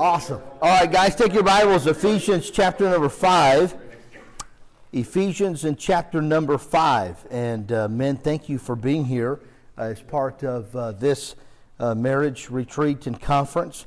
Awesome. All right, guys, take your Bibles, Ephesians chapter number 5. Ephesians in chapter number 5. And uh, men, thank you for being here uh, as part of uh, this uh, marriage retreat and conference.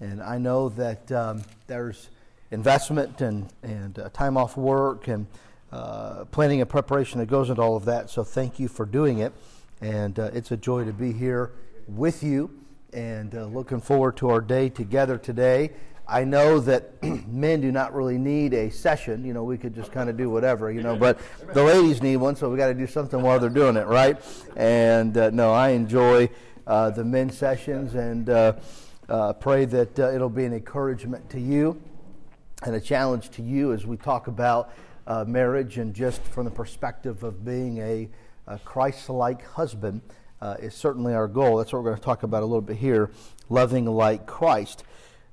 And I know that um, there's investment and, and uh, time off work and uh, planning and preparation that goes into all of that. So thank you for doing it. And it's a joy to be here with you and uh, looking forward to our day together today. I know that men do not really need a session. You know, we could just kind of do whatever, you know, but the ladies need one, so we got to do something while they're doing it, right? And uh, no, I enjoy uh, the men's sessions and uh, uh, pray that uh, it'll be an encouragement to you and a challenge to you as we talk about marriage and just from the perspective of being a, a Christ like husband uh, is certainly our goal. That's what we're going to talk about a little bit here loving like Christ.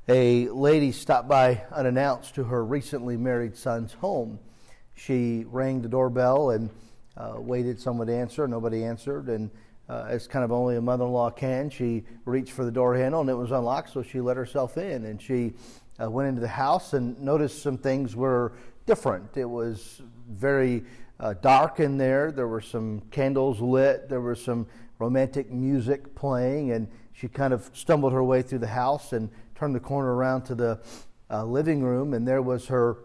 A lady stopped by unannounced to her recently married son's home. She rang the doorbell and uh, waited someone to answer. Nobody answered. And uh, as kind of only a mother in law can, she reached for the door handle and it was unlocked, so she let herself in. And she uh, went into the house and noticed some things were different. It was very uh, dark in there. There were some candles lit. There were some romantic music playing, and she kind of stumbled her way through the house and turned the corner around to the uh, living room, and there was her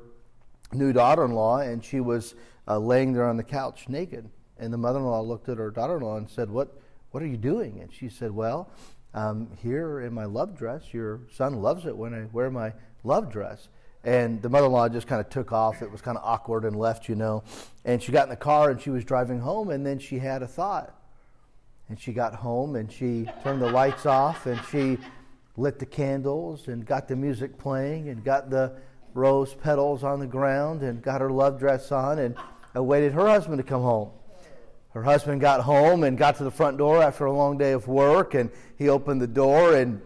new daughter in law, and she was uh, laying there on the couch naked. And the mother in law looked at her daughter in law and said, what, what are you doing? And she said, Well, um, here in my love dress. Your son loves it when I wear my love dress. And the mother in law just kind of took off. It was kind of awkward and left, you know. And she got in the car and she was driving home, and then she had a thought. And she got home and she turned the lights off and she lit the candles and got the music playing and got the rose petals on the ground and got her love dress on and awaited her husband to come home. Her husband got home and got to the front door after a long day of work and he opened the door and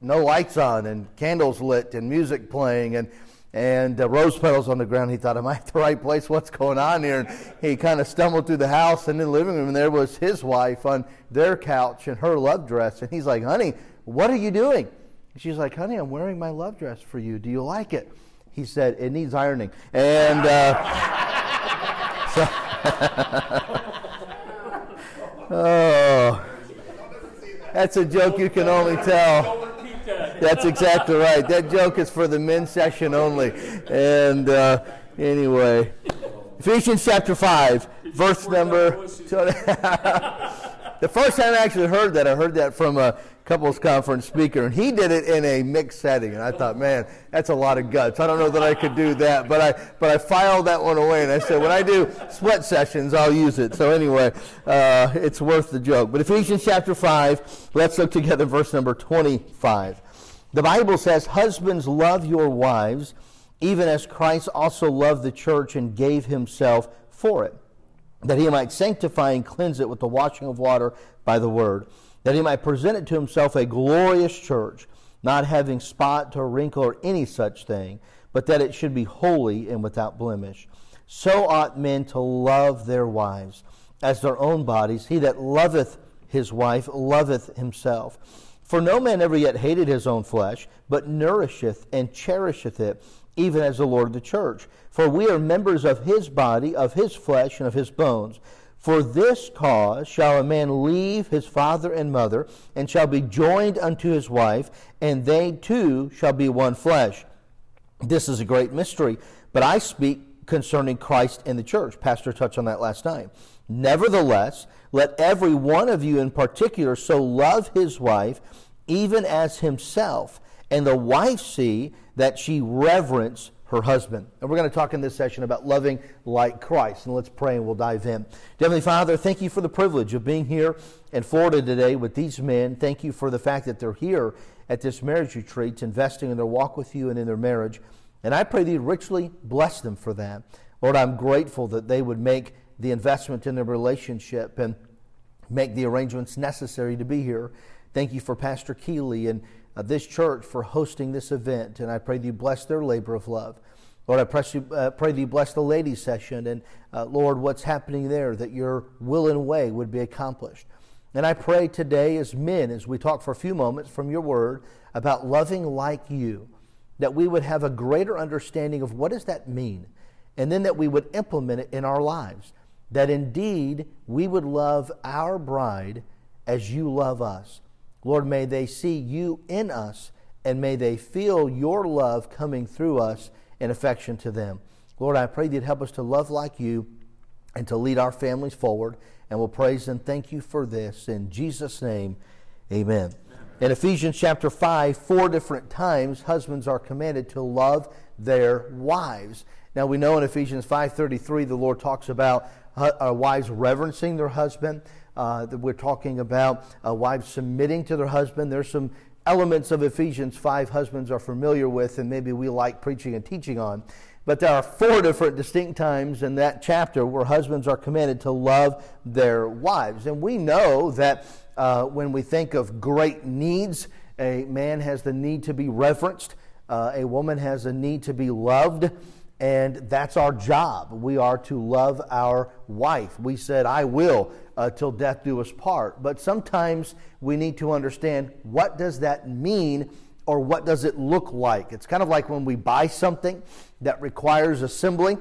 no lights on and candles lit and music playing and and uh, rose petals on the ground. He thought, Am I at the right place? What's going on here? And he kind of stumbled through the house and in the living room, and there was his wife on their couch in her love dress. And he's like, Honey, what are you doing? And she's like, Honey, I'm wearing my love dress for you. Do you like it? He said, It needs ironing. And uh, so, oh, that's a joke you can only tell. That's exactly right. That joke is for the men's session only. And uh, anyway, Ephesians chapter 5, verse number. the first time I actually heard that, I heard that from a couples conference speaker, and he did it in a mixed setting. And I thought, man, that's a lot of guts. I don't know that I could do that, but I but I filed that one away, and I said, when I do sweat sessions, I'll use it. So anyway, uh, it's worth the joke. But Ephesians chapter five, let's look together verse number twenty-five. The Bible says, Husbands, love your wives, even as Christ also loved the church and gave himself for it, that he might sanctify and cleanse it with the washing of water by the word, that he might present it to himself a glorious church, not having spot or wrinkle or any such thing, but that it should be holy and without blemish. So ought men to love their wives as their own bodies. He that loveth his wife loveth himself. For no man ever yet hated his own flesh, but nourisheth and cherisheth it, even as the Lord of the church. For we are members of his body, of his flesh, and of his bones. For this cause shall a man leave his father and mother, and shall be joined unto his wife, and they two shall be one flesh. This is a great mystery, but I speak concerning Christ and the church. Pastor touched on that last night. Nevertheless, let every one of you in particular so love his wife, even as himself, and the wife see that she reverence her husband. And we're going to talk in this session about loving like Christ. And let's pray and we'll dive in. Heavenly Father, thank you for the privilege of being here in Florida today with these men. Thank you for the fact that they're here at this marriage retreat, investing in their walk with you and in their marriage. And I pray that you richly bless them for that. Lord, I'm grateful that they would make the investment in the relationship and make the arrangements necessary to be here. Thank you for Pastor Keeley and uh, this church for hosting this event, and I pray that you bless their labor of love. Lord, I pray, you, uh, pray that you bless the ladies' session, and uh, Lord, what's happening there, that your will and way would be accomplished. And I pray today, as men, as we talk for a few moments from your word about loving like you, that we would have a greater understanding of what does that mean, and then that we would implement it in our lives. That indeed we would love our bride as you love us. Lord, may they see you in us, and may they feel your love coming through us in affection to them. Lord, I pray that you'd help us to love like you and to lead our families forward. And we'll praise and thank you for this. In Jesus' name, amen. In Ephesians chapter 5, four different times, husbands are commanded to love their wives. Now we know in Ephesians 5.33 the Lord talks about uh, wives reverencing their husband. Uh, we're talking about uh, wives submitting to their husband. There's some elements of Ephesians 5 husbands are familiar with and maybe we like preaching and teaching on. But there are four different distinct times in that chapter where husbands are commanded to love their wives. And we know that uh, when we think of great needs, a man has the need to be reverenced, uh, a woman has a need to be loved. And that's our job. We are to love our wife. We said, I will uh, till death do us part. But sometimes we need to understand what does that mean or what does it look like? It's kind of like when we buy something that requires assembly.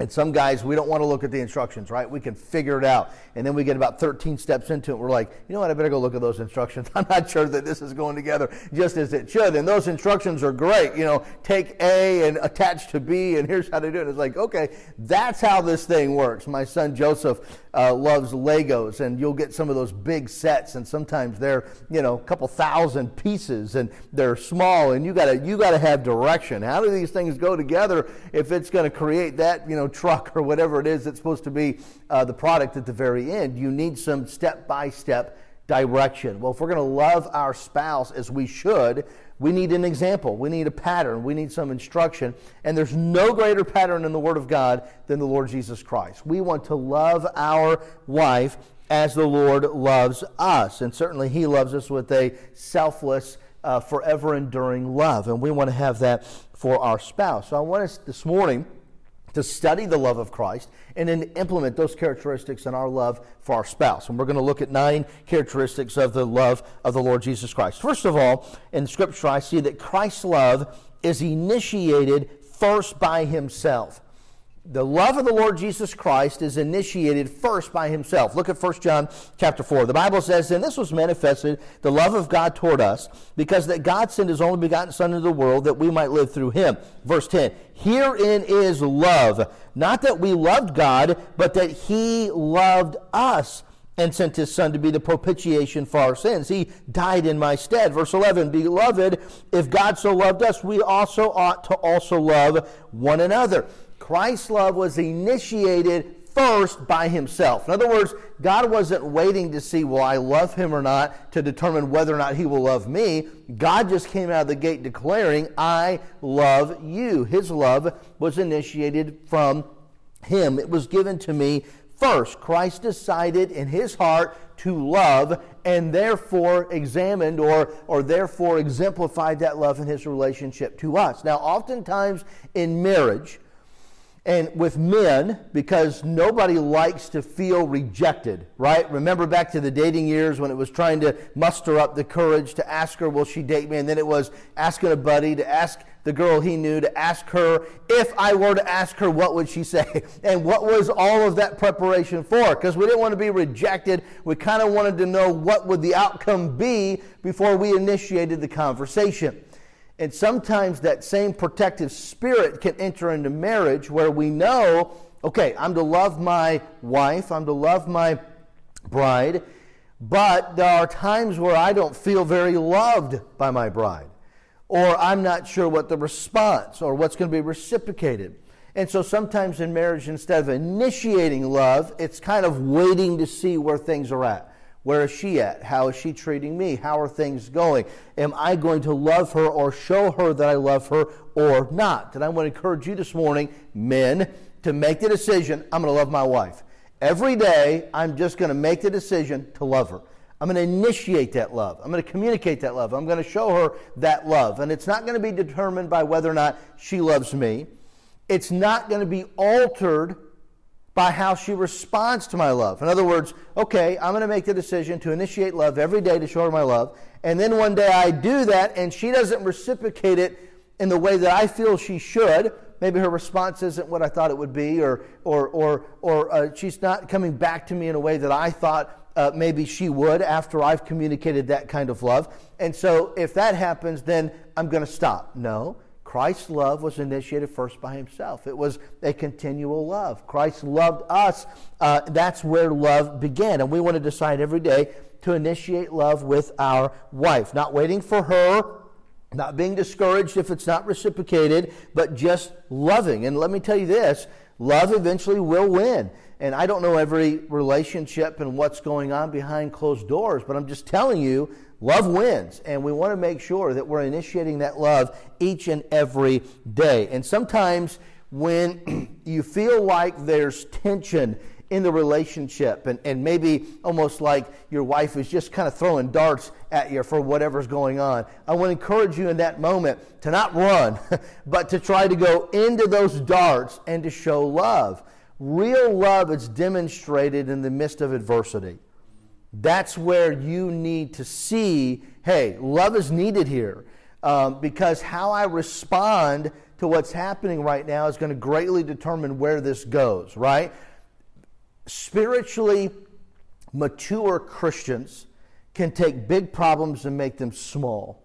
And some guys, we don't want to look at the instructions, right? We can figure it out. And then we get about 13 steps into it. We're like, you know what? I better go look at those instructions. I'm not sure that this is going together just as it should. And those instructions are great. You know, take A and attach to B, and here's how to do it. It's like, okay, that's how this thing works. My son Joseph uh, loves Legos, and you'll get some of those big sets, and sometimes they're, you know, a couple thousand pieces, and they're small, and you gotta, you gotta have direction. How do these things go together if it's going to create that, you know, truck or whatever it is that's supposed to be uh, the product at the very end. You need some step by step direction. Well, if we're going to love our spouse as we should, we need an example. We need a pattern. We need some instruction. And there's no greater pattern in the Word of God than the Lord Jesus Christ. We want to love our wife as the Lord loves us. And certainly He loves us with a selfless, uh, forever enduring love. And we want to have that for our spouse. So I want us this morning to study the love of Christ and then implement those characteristics in our love for our spouse. And we're going to look at nine characteristics of the love of the Lord Jesus Christ. First of all, in Scripture, I see that Christ's love is initiated first by himself the love of the Lord Jesus Christ is initiated first by himself. Look at 1 John chapter 4. The Bible says, And this was manifested, the love of God toward us, because that God sent his only begotten Son into the world that we might live through him. Verse 10. Herein is love, not that we loved God, but that he loved us and sent his son to be the propitiation for our sins. He died in my stead. Verse 11, Beloved, if God so loved us, we also ought to also love one another. Christ's love was initiated first by himself. In other words, God wasn't waiting to see, will I love him or not, to determine whether or not he will love me. God just came out of the gate declaring, I love you. His love was initiated from him, it was given to me first. Christ decided in his heart to love and therefore examined or, or therefore exemplified that love in his relationship to us. Now, oftentimes in marriage, and with men because nobody likes to feel rejected, right? Remember back to the dating years when it was trying to muster up the courage to ask her, will she date me? And then it was asking a buddy to ask the girl he knew to ask her, if I were to ask her, what would she say? And what was all of that preparation for? Because we didn't want to be rejected. We kind of wanted to know what would the outcome be before we initiated the conversation. And sometimes that same protective spirit can enter into marriage where we know, okay, I'm to love my wife, I'm to love my bride, but there are times where I don't feel very loved by my bride, or I'm not sure what the response or what's going to be reciprocated. And so sometimes in marriage, instead of initiating love, it's kind of waiting to see where things are at. Where is she at? How is she treating me? How are things going? Am I going to love her or show her that I love her or not? And I want to encourage you this morning, men, to make the decision I'm going to love my wife. Every day, I'm just going to make the decision to love her. I'm going to initiate that love. I'm going to communicate that love. I'm going to show her that love. And it's not going to be determined by whether or not she loves me. It's not going to be altered by how she responds to my love. In other words, okay, I'm going to make the decision to initiate love every day to show her my love. And then one day I do that and she doesn't reciprocate it in the way that I feel she should. Maybe her response isn't what I thought it would be, or, or, or, or uh, she's not coming back to me in a way that I thought uh, maybe she would after I've communicated that kind of love. And so if that happens, then I'm going to stop. No. Christ's love was initiated first by himself. It was a continual love. Christ loved us. Uh, that's where love began. And we want to decide every day to initiate love with our wife, not waiting for her, not being discouraged if it's not reciprocated, but just loving. And let me tell you this love eventually will win. And I don't know every relationship and what's going on behind closed doors, but I'm just telling you Love wins, and we want to make sure that we're initiating that love each and every day. And sometimes when you feel like there's tension in the relationship, and, and maybe almost like your wife is just kind of throwing darts at you for whatever's going on, I want to encourage you in that moment to not run, but to try to go into those darts and to show love. Real love is demonstrated in the midst of adversity. That's where you need to see hey, love is needed here. Um, because how I respond to what's happening right now is going to greatly determine where this goes, right? Spiritually mature Christians can take big problems and make them small.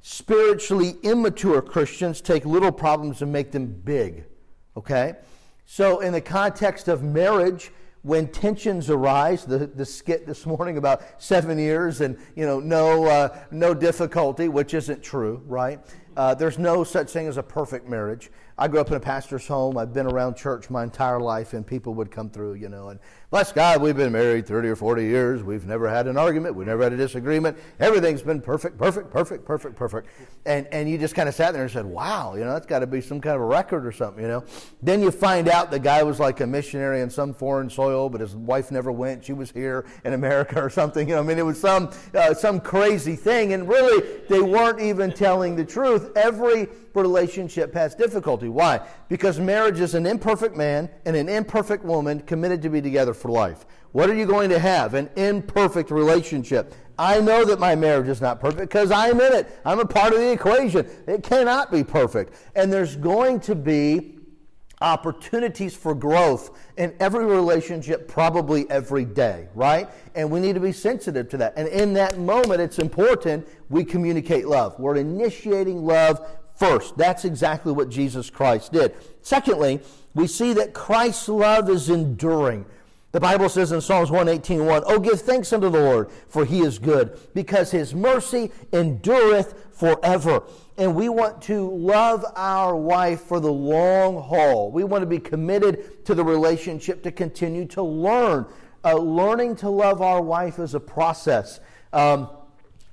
Spiritually immature Christians take little problems and make them big. Okay? So, in the context of marriage, when tensions arise, the, the skit this morning about seven years and you know no uh, no difficulty, which isn't true, right? Uh, there's no such thing as a perfect marriage. I grew up in a pastor's home. I've been around church my entire life, and people would come through, you know. And bless God, we've been married 30 or 40 years. We've never had an argument. We've never had a disagreement. Everything's been perfect, perfect, perfect, perfect, perfect. And, and you just kind of sat there and said, wow, you know, that's got to be some kind of a record or something, you know. Then you find out the guy was like a missionary in some foreign soil, but his wife never went. She was here in America or something. You know, I mean, it was some, uh, some crazy thing. And really, they weren't even telling the truth. Every relationship has difficulty. Why? Because marriage is an imperfect man and an imperfect woman committed to be together for life. What are you going to have? An imperfect relationship. I know that my marriage is not perfect because I'm in it. I'm a part of the equation. It cannot be perfect. And there's going to be opportunities for growth in every relationship, probably every day, right? And we need to be sensitive to that. And in that moment, it's important we communicate love. We're initiating love first. That's exactly what Jesus Christ did. Secondly, we see that Christ's love is enduring. The Bible says in Psalms 118, 1, Oh, give thanks unto the Lord, for he is good, because his mercy endureth forever. And we want to love our wife for the long haul. We want to be committed to the relationship to continue to learn. Uh, learning to love our wife is a process. Um,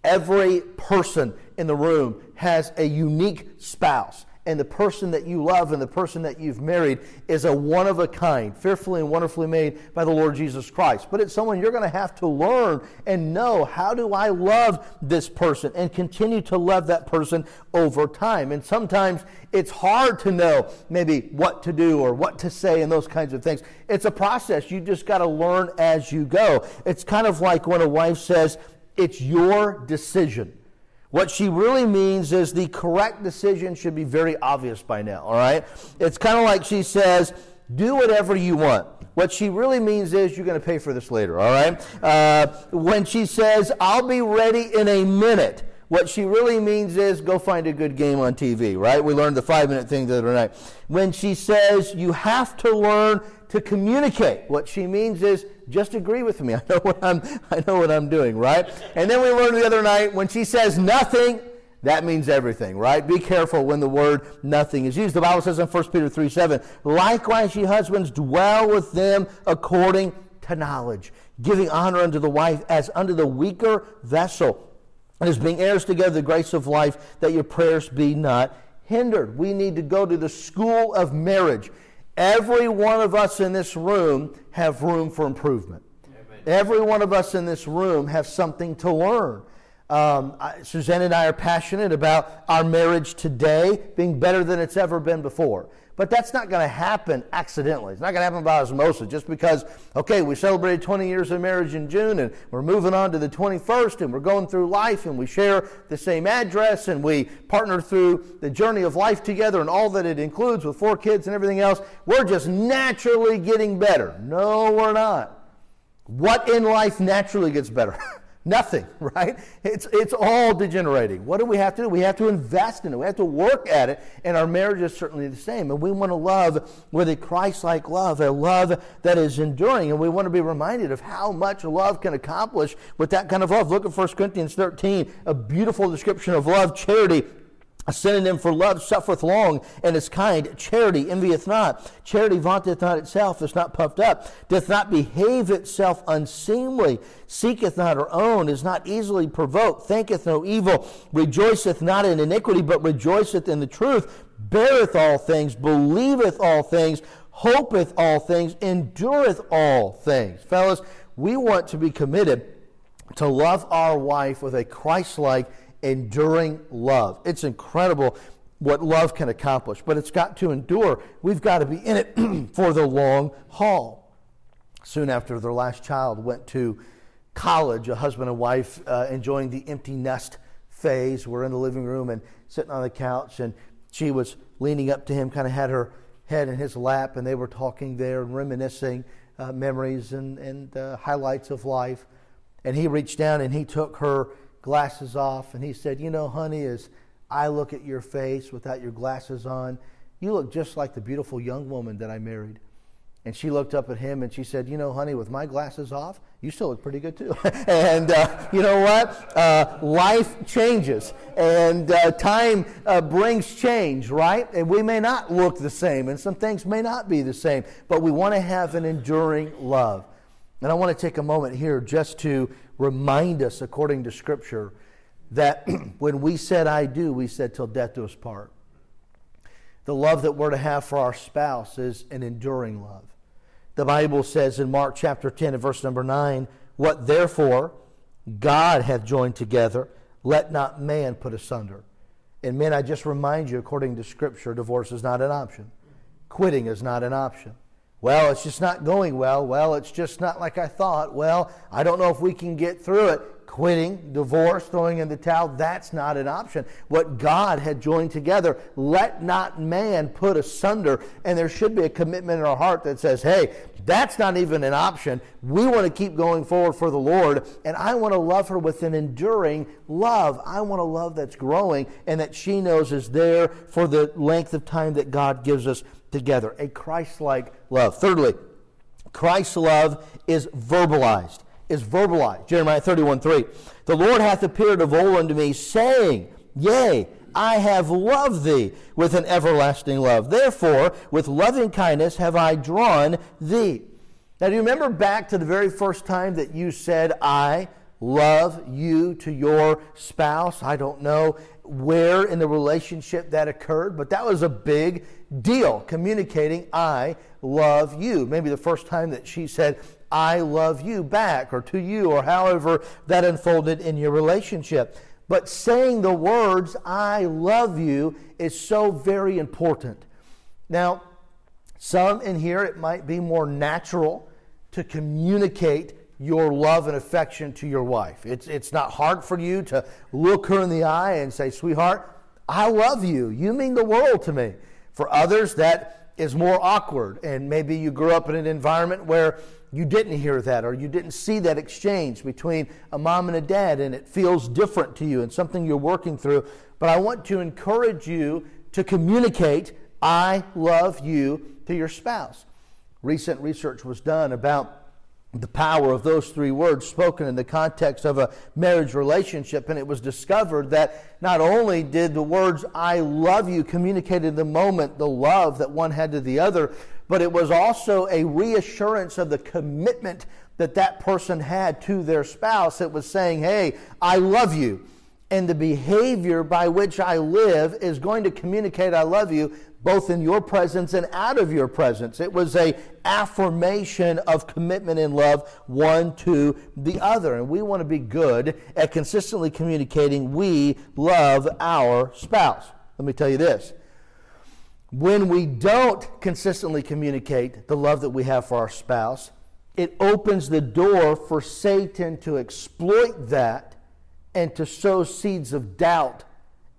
every person in the room has a unique spouse. And the person that you love and the person that you've married is a one of a kind, fearfully and wonderfully made by the Lord Jesus Christ. But it's someone you're going to have to learn and know how do I love this person and continue to love that person over time. And sometimes it's hard to know maybe what to do or what to say and those kinds of things. It's a process. You just got to learn as you go. It's kind of like when a wife says, It's your decision. What she really means is the correct decision should be very obvious by now, all right? It's kind of like she says, do whatever you want. What she really means is you're going to pay for this later, all right? Uh, when she says, I'll be ready in a minute, what she really means is go find a good game on TV, right? We learned the five minute thing the other night. When she says you have to learn to communicate, what she means is just agree with me. I know what I'm, I know what I'm doing, right? And then we learned the other night when she says nothing, that means everything, right? Be careful when the word nothing is used. The Bible says in 1 Peter 3 7, likewise, ye husbands, dwell with them according to knowledge, giving honor unto the wife as unto the weaker vessel, and as being heirs together the grace of life, that your prayers be not hindered. We need to go to the school of marriage. Every one of us in this room have room for improvement. Amen. Every one of us in this room have something to learn. Um, I, Suzanne and I are passionate about our marriage today being better than it's ever been before. But that's not going to happen accidentally. It's not going to happen by osmosis just because, okay, we celebrated 20 years of marriage in June and we're moving on to the 21st and we're going through life and we share the same address and we partner through the journey of life together and all that it includes with four kids and everything else. We're just naturally getting better. No, we're not. What in life naturally gets better? Nothing, right? It's, it's all degenerating. What do we have to do? We have to invest in it. We have to work at it. And our marriage is certainly the same. And we want to love with a Christ like love, a love that is enduring. And we want to be reminded of how much love can accomplish with that kind of love. Look at 1 Corinthians 13, a beautiful description of love, charity, a synonym for love suffereth long and is kind. Charity envieth not. Charity vaunteth not itself, is not puffed up, doth not behave itself unseemly, seeketh not her own, is not easily provoked, thinketh no evil, rejoiceth not in iniquity, but rejoiceth in the truth, beareth all things, believeth all things, hopeth all things, endureth all things. Fellas, we want to be committed to love our wife with a Christ like enduring love. It's incredible what love can accomplish, but it's got to endure. We've got to be in it for the long haul. Soon after their last child went to college, a husband and wife uh, enjoying the empty nest phase were in the living room and sitting on the couch, and she was leaning up to him, kind of had her head in his lap, and they were talking there and reminiscing uh, memories and, and uh, highlights of life. And he reached down and he took her glasses off, and he said, You know, honey, as I look at your face without your glasses on, you look just like the beautiful young woman that I married. And she looked up at him and she said, You know, honey, with my glasses off, you still look pretty good too. and uh, you know what? Uh, life changes and uh, time uh, brings change, right? And we may not look the same and some things may not be the same, but we want to have an enduring love. And I want to take a moment here just to remind us, according to Scripture, that when we said I do, we said till death do us part. The love that we're to have for our spouse is an enduring love. The Bible says in Mark chapter 10 and verse number 9, What therefore God hath joined together, let not man put asunder. And men, I just remind you, according to Scripture, divorce is not an option. Quitting is not an option. Well, it's just not going well. Well, it's just not like I thought. Well, I don't know if we can get through it. Quitting, divorce, throwing in the towel, that's not an option. What God had joined together, let not man put asunder. And there should be a commitment in our heart that says, hey, that's not even an option. We want to keep going forward for the Lord, and I want to love her with an enduring love. I want a love that's growing and that she knows is there for the length of time that God gives us together. A Christ like love. Thirdly, Christ's love is verbalized. Is verbalized. Jeremiah 31 3. The Lord hath appeared of old unto me, saying, Yea, I have loved thee with an everlasting love. Therefore, with loving kindness have I drawn thee. Now, do you remember back to the very first time that you said, I love you to your spouse? I don't know where in the relationship that occurred, but that was a big deal, communicating, I love you. Maybe the first time that she said, I love you back, or to you, or however that unfolded in your relationship. But saying the words, I love you, is so very important. Now, some in here, it might be more natural to communicate your love and affection to your wife. It's, it's not hard for you to look her in the eye and say, Sweetheart, I love you. You mean the world to me. For others, that is more awkward. And maybe you grew up in an environment where you didn't hear that or you didn't see that exchange between a mom and a dad, and it feels different to you and something you're working through. But I want to encourage you to communicate, I love you, to your spouse. Recent research was done about the power of those three words spoken in the context of a marriage relationship. And it was discovered that not only did the words, I love you, communicate in the moment the love that one had to the other, but it was also a reassurance of the commitment that that person had to their spouse. It was saying, Hey, I love you. and the behavior by which I live is going to communicate I love you both in your presence and out of your presence. It was a affirmation of commitment and love one to the other. And we want to be good at consistently communicating we love our spouse. Let me tell you this. When we don't consistently communicate the love that we have for our spouse, it opens the door for Satan to exploit that and to sow seeds of doubt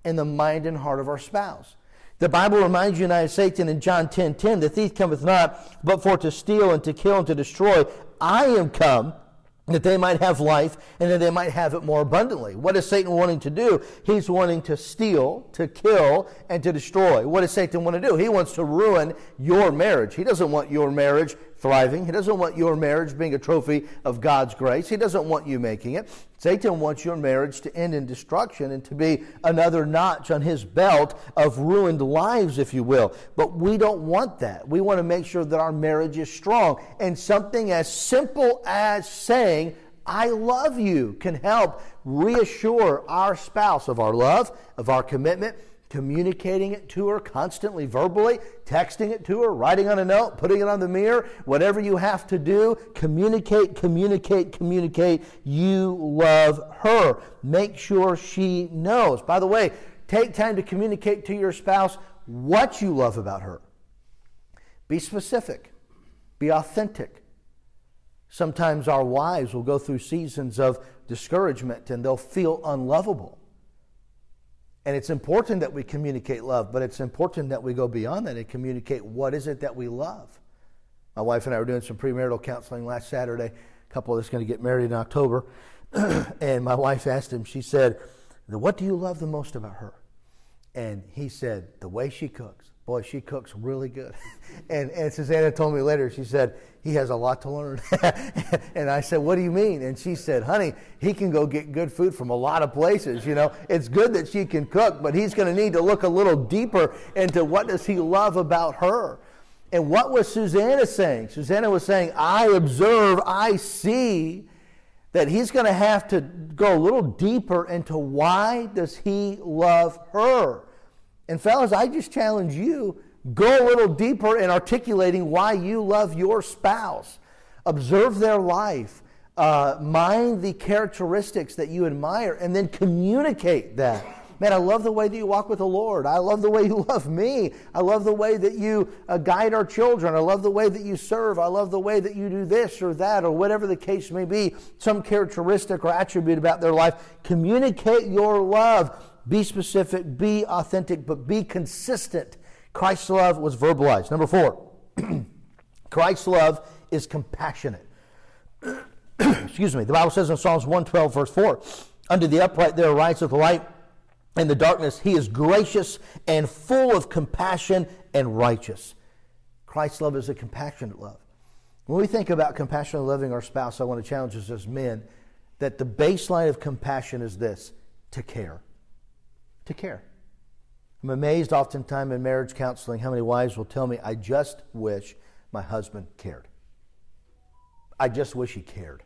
in the mind and heart of our spouse. The Bible reminds you and I, Satan in John 10 10, the thief cometh not but for to steal and to kill and to destroy. I am come that they might have life and that they might have it more abundantly. What is Satan wanting to do? He's wanting to steal, to kill, and to destroy. What does Satan want to do? He wants to ruin your marriage. He doesn't want your marriage thriving. He doesn't want your marriage being a trophy of God's grace. He doesn't want you making it. Satan wants your marriage to end in destruction and to be another notch on his belt of ruined lives, if you will. But we don't want that. We want to make sure that our marriage is strong. And something as simple as saying, I love you, can help reassure our spouse of our love, of our commitment communicating it to her constantly verbally, texting it to her, writing on a note, putting it on the mirror, whatever you have to do, communicate, communicate, communicate. You love her. Make sure she knows. By the way, take time to communicate to your spouse what you love about her. Be specific, be authentic. Sometimes our wives will go through seasons of discouragement and they'll feel unlovable. And it's important that we communicate love, but it's important that we go beyond that and communicate what is it that we love. My wife and I were doing some premarital counseling last Saturday. A couple that's going to get married in October. and my wife asked him, she said, What do you love the most about her? And he said, The way she cooks. Boy, she cooks really good. and, and Susanna told me later, she said, he has a lot to learn. and I said, what do you mean? And she said, honey, he can go get good food from a lot of places. You know, it's good that she can cook, but he's going to need to look a little deeper into what does he love about her. And what was Susanna saying? Susanna was saying, I observe, I see that he's going to have to go a little deeper into why does he love her. And fellas, I just challenge you go a little deeper in articulating why you love your spouse. Observe their life. Uh, mind the characteristics that you admire and then communicate that. Man, I love the way that you walk with the Lord. I love the way you love me. I love the way that you uh, guide our children. I love the way that you serve. I love the way that you do this or that or whatever the case may be. Some characteristic or attribute about their life. Communicate your love. Be specific, be authentic, but be consistent. Christ's love was verbalized. Number four, Christ's love is compassionate. Excuse me. The Bible says in Psalms 112, verse 4, Under the upright there ariseth light, in the darkness he is gracious and full of compassion and righteous. Christ's love is a compassionate love. When we think about compassionately loving our spouse, I want to challenge us as men that the baseline of compassion is this to care to care. I'm amazed oftentimes in marriage counseling how many wives will tell me, I just wish my husband cared. I just wish he cared.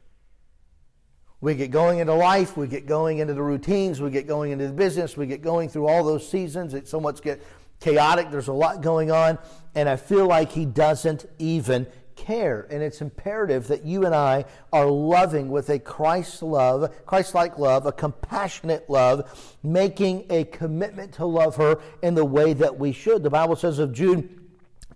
We get going into life, we get going into the routines, we get going into the business, we get going through all those seasons. It somewhat get chaotic, there's a lot going on, and I feel like he doesn't even care. And it's imperative that you and I are loving with a Christ love, Christ like love, a compassionate love, making a commitment to love her in the way that we should. The Bible says of Jude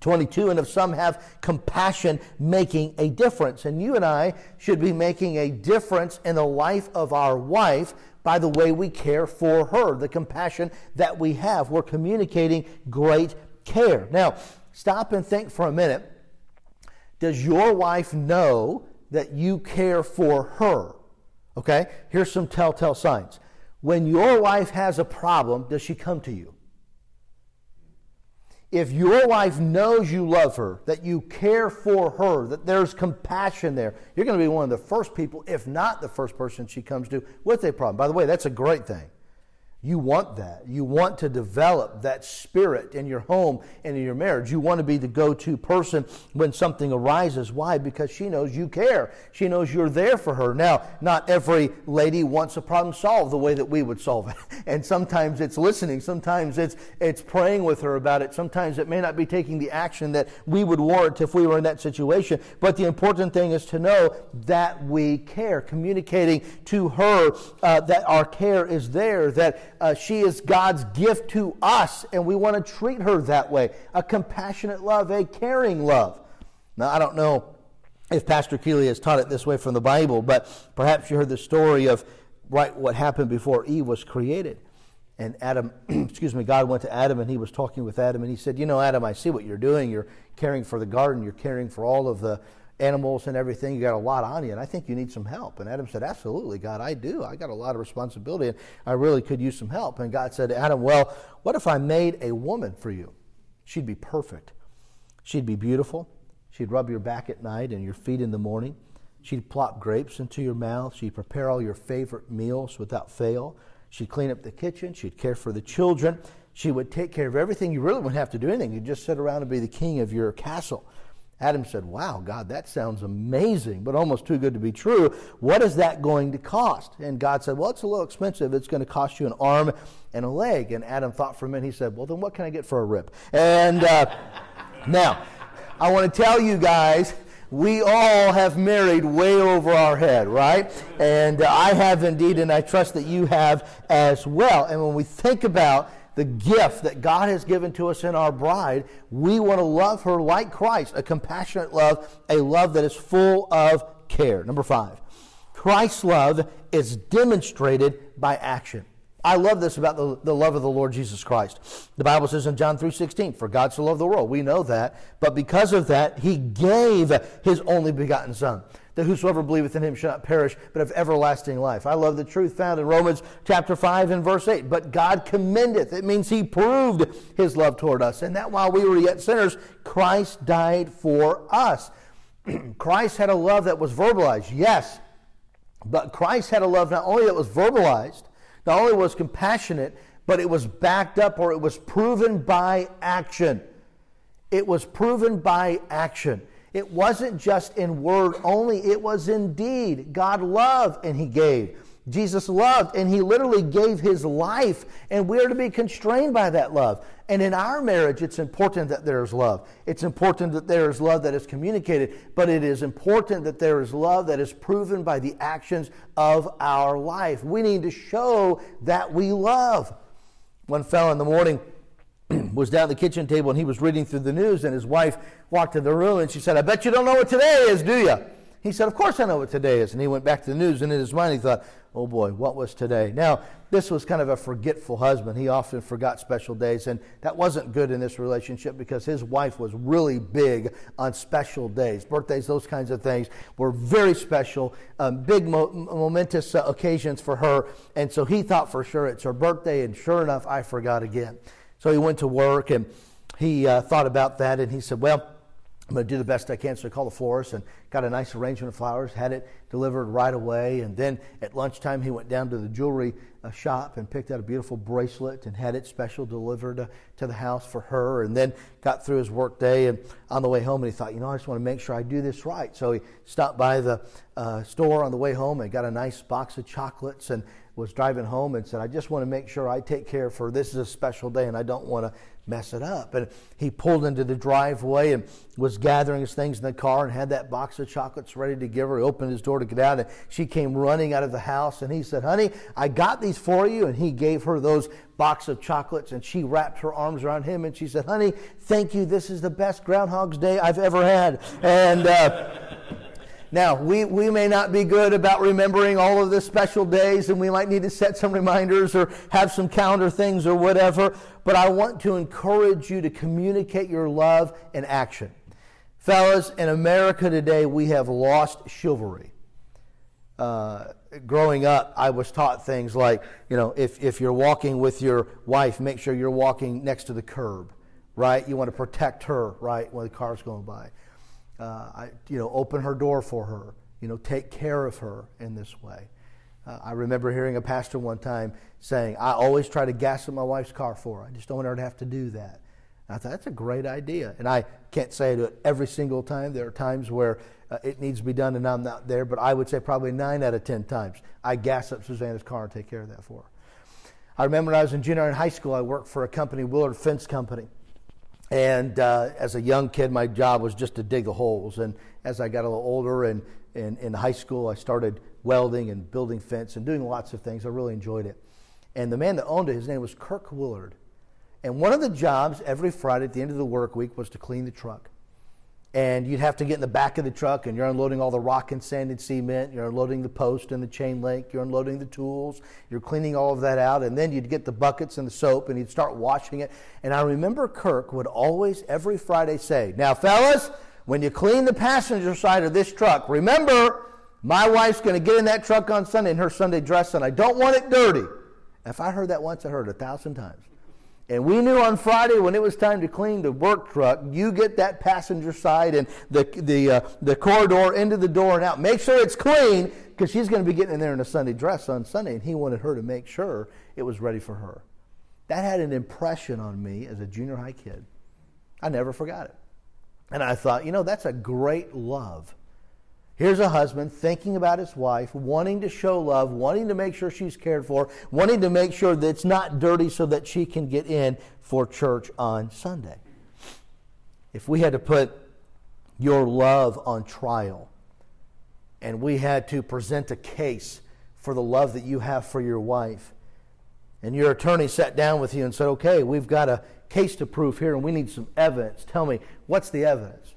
22, and if some have compassion, making a difference. And you and I should be making a difference in the life of our wife by the way we care for her, the compassion that we have. We're communicating great care. Now, stop and think for a minute does your wife know that you care for her? Okay, here's some telltale signs. When your wife has a problem, does she come to you? If your wife knows you love her, that you care for her, that there's compassion there, you're going to be one of the first people, if not the first person she comes to with a problem. By the way, that's a great thing. You want that. You want to develop that spirit in your home and in your marriage. You want to be the go to person when something arises. Why? Because she knows you care. She knows you're there for her. Now, not every lady wants a problem solved the way that we would solve it. And sometimes it's listening. Sometimes it's, it's praying with her about it. Sometimes it may not be taking the action that we would warrant if we were in that situation. But the important thing is to know that we care, communicating to her uh, that our care is there, that uh, she is God's gift to us, and we want to treat her that way a compassionate love, a caring love. Now, I don't know if Pastor Keeley has taught it this way from the Bible, but perhaps you heard the story of right what happened before Eve was created. And Adam, excuse me, God went to Adam and he was talking with Adam and he said, You know, Adam, I see what you're doing. You're caring for the garden, you're caring for all of the animals and everything. You got a lot on you, and I think you need some help. And Adam said, Absolutely, God, I do. I got a lot of responsibility, and I really could use some help. And God said to Adam, Well, what if I made a woman for you? She'd be perfect. She'd be beautiful. She'd rub your back at night and your feet in the morning. She'd plop grapes into your mouth. She'd prepare all your favorite meals without fail. She'd clean up the kitchen. She'd care for the children. She would take care of everything. You really wouldn't have to do anything. You'd just sit around and be the king of your castle. Adam said, Wow, God, that sounds amazing, but almost too good to be true. What is that going to cost? And God said, Well, it's a little expensive. It's going to cost you an arm and a leg. And Adam thought for a minute. He said, Well, then what can I get for a rip? And uh, now, I want to tell you guys, we all have married way over our head, right? And uh, I have indeed, and I trust that you have as well. And when we think about the gift that God has given to us in our bride, we want to love her like Christ, a compassionate love, a love that is full of care. Number five, Christ's love is demonstrated by action. I love this about the, the love of the Lord Jesus Christ. The Bible says in John 3.16, For God so loved the world. We know that. But because of that, he gave his only begotten Son that whosoever believeth in him shall not perish, but have everlasting life. I love the truth found in Romans chapter 5 and verse 8. But God commendeth. It means he proved his love toward us. And that while we were yet sinners, Christ died for us. Christ had a love that was verbalized, yes. But Christ had a love not only that was verbalized, not only was compassionate, but it was backed up or it was proven by action. It was proven by action. It wasn't just in word only, it was in deed. God loved and He gave. Jesus loved and He literally gave His life, and we are to be constrained by that love. And in our marriage, it's important that there is love. It's important that there is love that is communicated, but it is important that there is love that is proven by the actions of our life. We need to show that we love. One fellow in the morning, was down at the kitchen table and he was reading through the news, and his wife walked in the room and she said, I bet you don't know what today is, do you? He said, Of course I know what today is. And he went back to the news, and in his mind he thought, Oh boy, what was today? Now, this was kind of a forgetful husband. He often forgot special days, and that wasn't good in this relationship because his wife was really big on special days. Birthdays, those kinds of things were very special, um, big, mo- momentous uh, occasions for her. And so he thought for sure it's her birthday, and sure enough, I forgot again. So he went to work and he uh, thought about that and he said, Well, I'm going to do the best I can. So he called the florist and got a nice arrangement of flowers, had it delivered right away. And then at lunchtime, he went down to the jewelry uh, shop and picked out a beautiful bracelet and had it special delivered uh, to the house for her. And then got through his work day. And on the way home, and he thought, you know, I just want to make sure I do this right. So he stopped by the uh, store on the way home and got a nice box of chocolates and was driving home and said, I just want to make sure I take care for. This is a special day and I don't want to mess it up. And he pulled into the driveway and was gathering his things in the car and had that box of chocolates ready to give her. He opened his door to get out and she came running out of the house and he said, Honey, I got these for you. And he gave her those box of chocolates and she wrapped her arms around him and she said, Honey, thank you. This is the best Groundhog's Day I've ever had. And, uh, now, we, we may not be good about remembering all of the special days, and we might need to set some reminders or have some calendar things or whatever, but I want to encourage you to communicate your love in action. Fellas, in America today, we have lost chivalry. Uh, growing up, I was taught things like, you know, if, if you're walking with your wife, make sure you're walking next to the curb, right? You want to protect her, right, when the car's going by uh, I, you know, open her door for her, you know, take care of her in this way. Uh, I remember hearing a pastor one time saying, I always try to gas up my wife's car for her. I just don't want her to have to do that. And I thought, that's a great idea. And I can't say I do it every single time. There are times where uh, it needs to be done and I'm not there, but I would say probably nine out of ten times I gas up Susanna's car and take care of that for her. I remember when I was in junior and high school, I worked for a company, Willard Fence Company. And uh, as a young kid, my job was just to dig the holes. And as I got a little older and, in high school, I started welding and building fence and doing lots of things. I really enjoyed it. And the man that owned it, his name was Kirk Willard. And one of the jobs every Friday at the end of the work week was to clean the truck and you'd have to get in the back of the truck and you're unloading all the rock and sand and cement you're unloading the post and the chain link you're unloading the tools you're cleaning all of that out and then you'd get the buckets and the soap and you'd start washing it. And i remember kirk would always every friday say now fellas when you clean the passenger side of this truck remember my wife's going to get in that truck on sunday in her sunday dress and i don't want it dirty. If i heard that once i heard it a thousand times and we knew on Friday when it was time to clean the work truck, you get that passenger side and the, the, uh, the corridor into the door and out. Make sure it's clean because she's going to be getting in there in a Sunday dress on Sunday. And he wanted her to make sure it was ready for her. That had an impression on me as a junior high kid. I never forgot it. And I thought, you know, that's a great love Here's a husband thinking about his wife, wanting to show love, wanting to make sure she's cared for, wanting to make sure that it's not dirty so that she can get in for church on Sunday. If we had to put your love on trial and we had to present a case for the love that you have for your wife, and your attorney sat down with you and said, Okay, we've got a case to prove here and we need some evidence. Tell me, what's the evidence?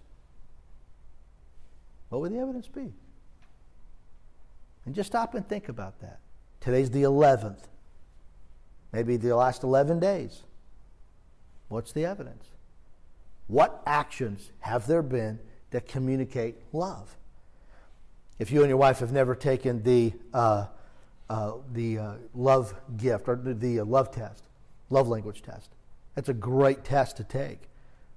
What would the evidence be? And just stop and think about that. Today's the 11th, maybe the last 11 days. What's the evidence? What actions have there been that communicate love? If you and your wife have never taken the, uh, uh, the uh, love gift or the, uh, love test, love language test, that's a great test to take.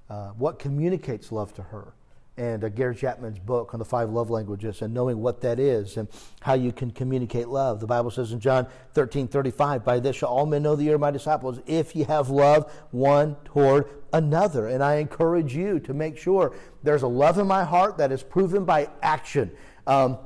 Uh, what communicates love to her? And uh, Gary Chapman's book on the five love languages and knowing what that is and how you can communicate love. The Bible says in John 13 35, By this shall all men know that you are my disciples if you have love one toward another. And I encourage you to make sure there's a love in my heart that is proven by action. Um,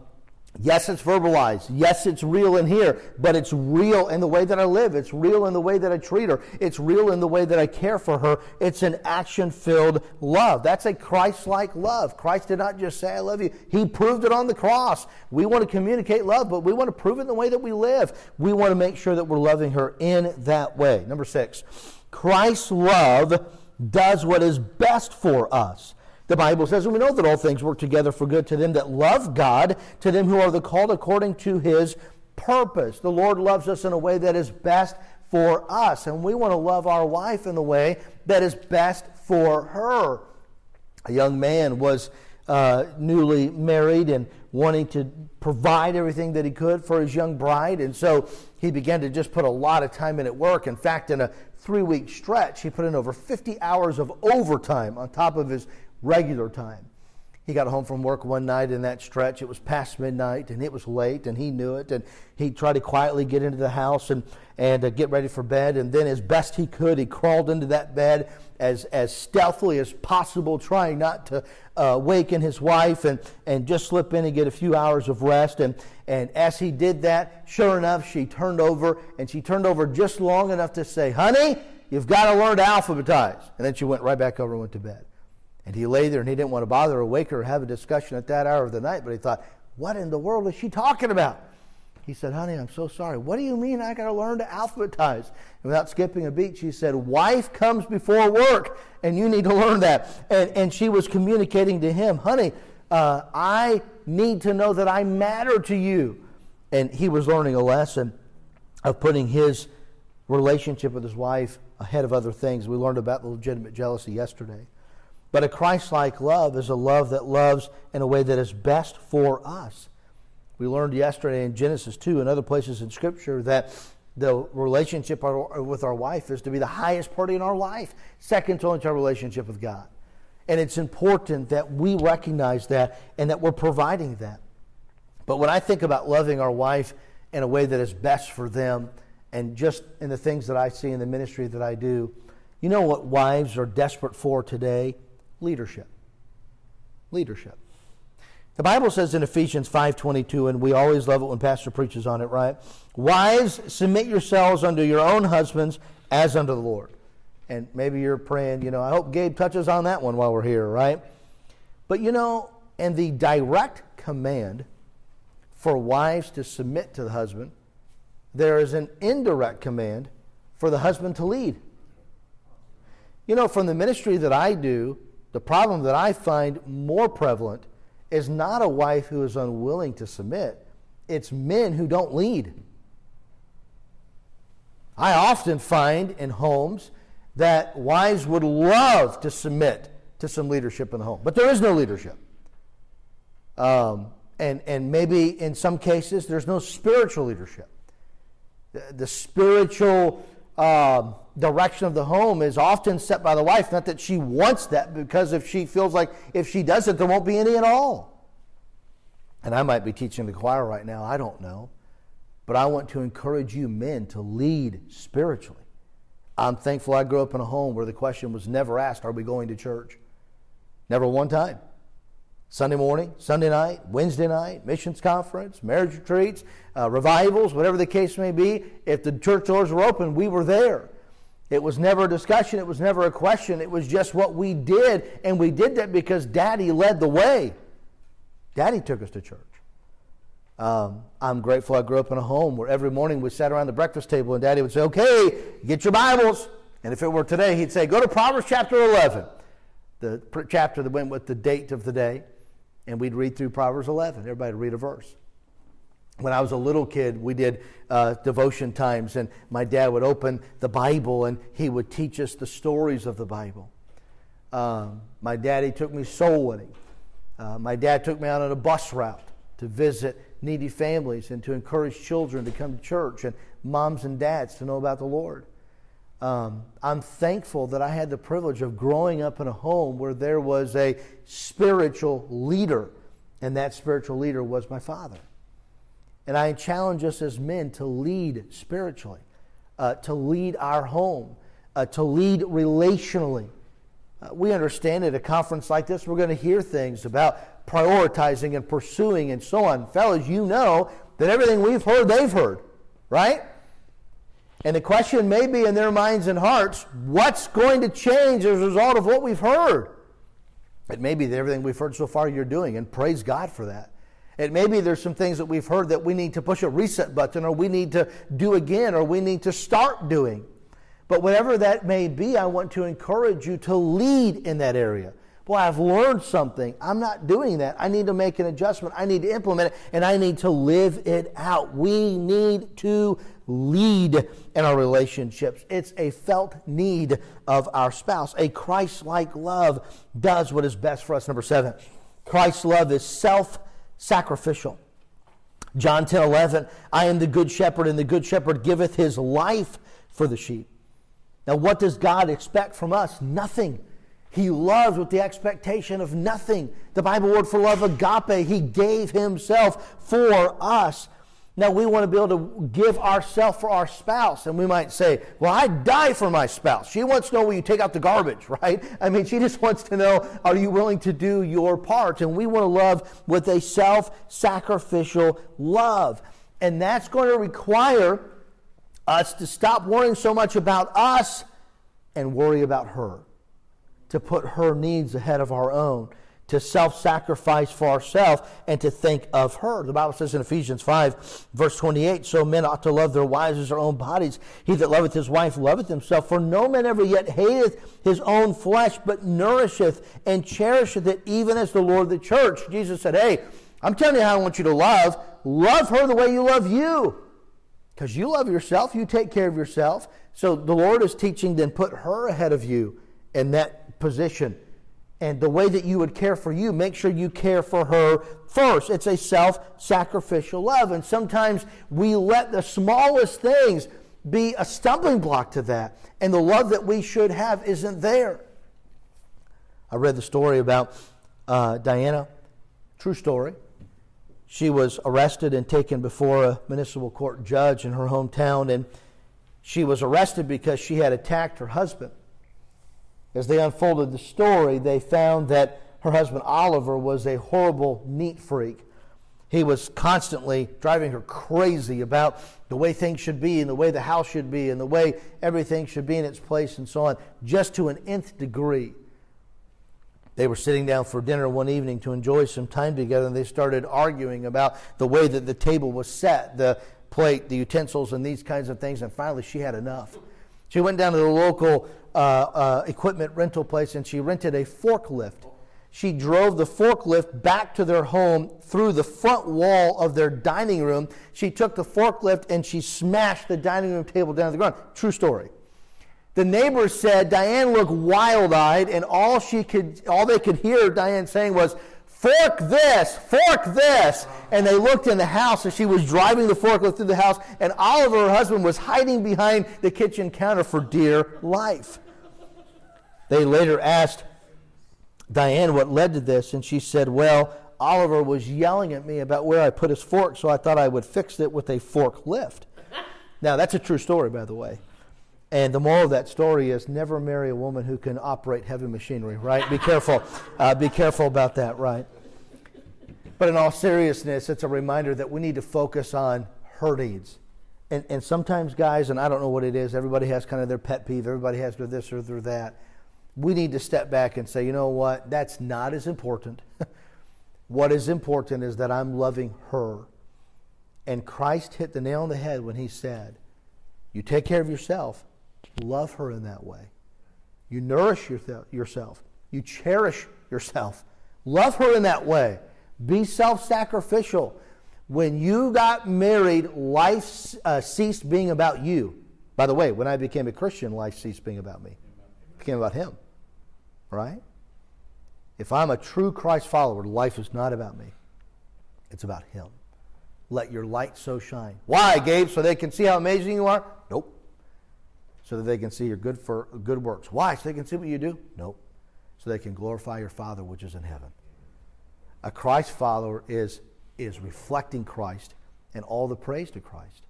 Yes, it's verbalized. Yes, it's real in here, but it's real in the way that I live. It's real in the way that I treat her. It's real in the way that I care for her. It's an action filled love. That's a Christ like love. Christ did not just say, I love you, He proved it on the cross. We want to communicate love, but we want to prove it in the way that we live. We want to make sure that we're loving her in that way. Number six, Christ's love does what is best for us. The Bible says, and we know that all things work together for good to them that love God, to them who are the called according to his purpose. The Lord loves us in a way that is best for us, and we want to love our wife in the way that is best for her. A young man was uh, newly married and wanting to provide everything that he could for his young bride, and so he began to just put a lot of time in at work. In fact, in a three week stretch, he put in over 50 hours of overtime on top of his regular time. He got home from work one night in that stretch. It was past midnight and it was late, and he knew it. And he tried to quietly get into the house and, and uh, get ready for bed. And then, as best he could, he crawled into that bed as, as stealthily as possible, trying not to uh, waken his wife and, and just slip in and get a few hours of rest. And, and as he did that, sure enough, she turned over, and she turned over just long enough to say, Honey, you've got to learn to alphabetize. And then she went right back over and went to bed. And he lay there and he didn't want to bother or wake her or have a discussion at that hour of the night, but he thought, what in the world is she talking about? He said, honey, I'm so sorry. What do you mean I got to learn to alphabetize? And without skipping a beat, she said, wife comes before work, and you need to learn that. And, and she was communicating to him, honey, uh, I need to know that I matter to you. And he was learning a lesson of putting his relationship with his wife ahead of other things. We learned about the legitimate jealousy yesterday. But a Christ like love is a love that loves in a way that is best for us. We learned yesterday in Genesis 2 and other places in Scripture that the relationship with our wife is to be the highest party in our life, second to only to our relationship with God. And it's important that we recognize that and that we're providing that. But when I think about loving our wife in a way that is best for them and just in the things that I see in the ministry that I do. You know what wives are desperate for today? Leadership. Leadership. The Bible says in Ephesians 5:22 and we always love it when pastor preaches on it, right? Wives, submit yourselves unto your own husbands as unto the Lord. And maybe you're praying, you know, I hope Gabe touches on that one while we're here, right? But you know, and the direct command for wives to submit to the husband, there is an indirect command for the husband to lead. You know, from the ministry that I do, the problem that I find more prevalent is not a wife who is unwilling to submit, it's men who don't lead. I often find in homes that wives would love to submit to some leadership in the home, but there is no leadership. Um, and, and maybe in some cases, there's no spiritual leadership. The, the spiritual uh, direction of the home is often set by the wife. Not that she wants that, because if she feels like if she does it, there won't be any at all. And I might be teaching the choir right now, I don't know. But I want to encourage you men to lead spiritually. I'm thankful I grew up in a home where the question was never asked, Are we going to church? Never one time. Sunday morning, Sunday night, Wednesday night, missions conference, marriage retreats, uh, revivals, whatever the case may be. If the church doors were open, we were there. It was never a discussion, it was never a question. It was just what we did, and we did that because Daddy led the way. Daddy took us to church. Um, I'm grateful I grew up in a home where every morning we sat around the breakfast table and Daddy would say, Okay, get your Bibles. And if it were today, he'd say, Go to Proverbs chapter 11, the chapter that went with the date of the day and we'd read through Proverbs 11. Everybody read a verse. When I was a little kid, we did uh, devotion times, and my dad would open the Bible and he would teach us the stories of the Bible. Um, my daddy took me soul winning. Uh, my dad took me out on a bus route to visit needy families and to encourage children to come to church and moms and dads to know about the Lord. Um, I'm thankful that I had the privilege of growing up in a home where there was a spiritual leader, and that spiritual leader was my father. And I challenge us as men to lead spiritually, uh, to lead our home, uh, to lead relationally. Uh, we understand at a conference like this, we're going to hear things about prioritizing and pursuing and so on. Fellas, you know that everything we've heard, they've heard, right? And the question may be in their minds and hearts what's going to change as a result of what we've heard? It may be that everything we've heard so far you're doing, and praise God for that. It may be there's some things that we've heard that we need to push a reset button, or we need to do again, or we need to start doing. But whatever that may be, I want to encourage you to lead in that area. Boy, I've learned something. I'm not doing that. I need to make an adjustment. I need to implement it, and I need to live it out. We need to lead in our relationships. It's a felt need of our spouse. A Christ like love does what is best for us. Number seven, Christ's love is self sacrificial. John 10 11, I am the good shepherd, and the good shepherd giveth his life for the sheep. Now, what does God expect from us? Nothing. He loves with the expectation of nothing. The Bible word for love, agape, he gave himself for us. Now we want to be able to give ourselves for our spouse. And we might say, well, I'd die for my spouse. She wants to know will you take out the garbage, right? I mean, she just wants to know, are you willing to do your part? And we want to love with a self-sacrificial love. And that's going to require us to stop worrying so much about us and worry about her to put her needs ahead of our own, to self sacrifice for ourselves, and to think of her. The Bible says in Ephesians 5, verse 28 So men ought to love their wives as their own bodies. He that loveth his wife loveth himself. For no man ever yet hateth his own flesh, but nourisheth and cherisheth it, even as the Lord of the church. Jesus said, Hey, I'm telling you how I want you to love. Love her the way you love you. Because you love yourself, you take care of yourself. So the Lord is teaching, then put her ahead of you. in that position. And the way that you would care for you, make sure you care for her first. It's a self sacrificial love. And sometimes we let the smallest things be a stumbling block to that. And the love that we should have isn't there. I read the story about uh, Diana, true story. she was arrested and taken before a municipal court judge in her hometown, and she was arrested because she had attacked her husband. As they unfolded the story, they found that her husband Oliver was a horrible neat freak. He was constantly driving her crazy about the way things should be and the way the house should be and the way everything should be in its place and so on, just to an nth degree. They were sitting down for dinner one evening to enjoy some time together, and they started arguing about the way that the table was set, the plate, the utensils, and these kinds of things. And finally, she had enough. She went down to the local uh, uh, equipment rental place and she rented a forklift. She drove the forklift back to their home through the front wall of their dining room. She took the forklift and she smashed the dining room table down to the ground. True story. The neighbors said Diane looked wild-eyed, and all she could, all they could hear Diane saying was, "Fork this, fork this." And they looked in the house, and she was driving the forklift through the house, and Oliver, her husband, was hiding behind the kitchen counter for dear life. They later asked Diane what led to this, and she said, "Well." Oliver was yelling at me about where I put his fork, so I thought I would fix it with a forklift. Now, that's a true story, by the way. And the moral of that story is never marry a woman who can operate heavy machinery, right? Be careful. Uh, be careful about that, right? But in all seriousness, it's a reminder that we need to focus on her needs. And, and sometimes, guys, and I don't know what it is, everybody has kind of their pet peeve, everybody has their this or their that. We need to step back and say, you know what? That's not as important. what is important is that I'm loving her. And Christ hit the nail on the head when he said, You take care of yourself, Love her in that way. You nourish yourself. You cherish yourself. Love her in that way. Be self sacrificial. When you got married, life uh, ceased being about you. By the way, when I became a Christian, life ceased being about me. It became about Him. Right? If I'm a true Christ follower, life is not about me, it's about Him. Let your light so shine. Why, Gabe? So they can see how amazing you are? Nope so that they can see your good, for, good works. Why? So they can see what you do? Nope. So they can glorify your Father which is in heaven. A Christ follower is, is reflecting Christ and all the praise to Christ.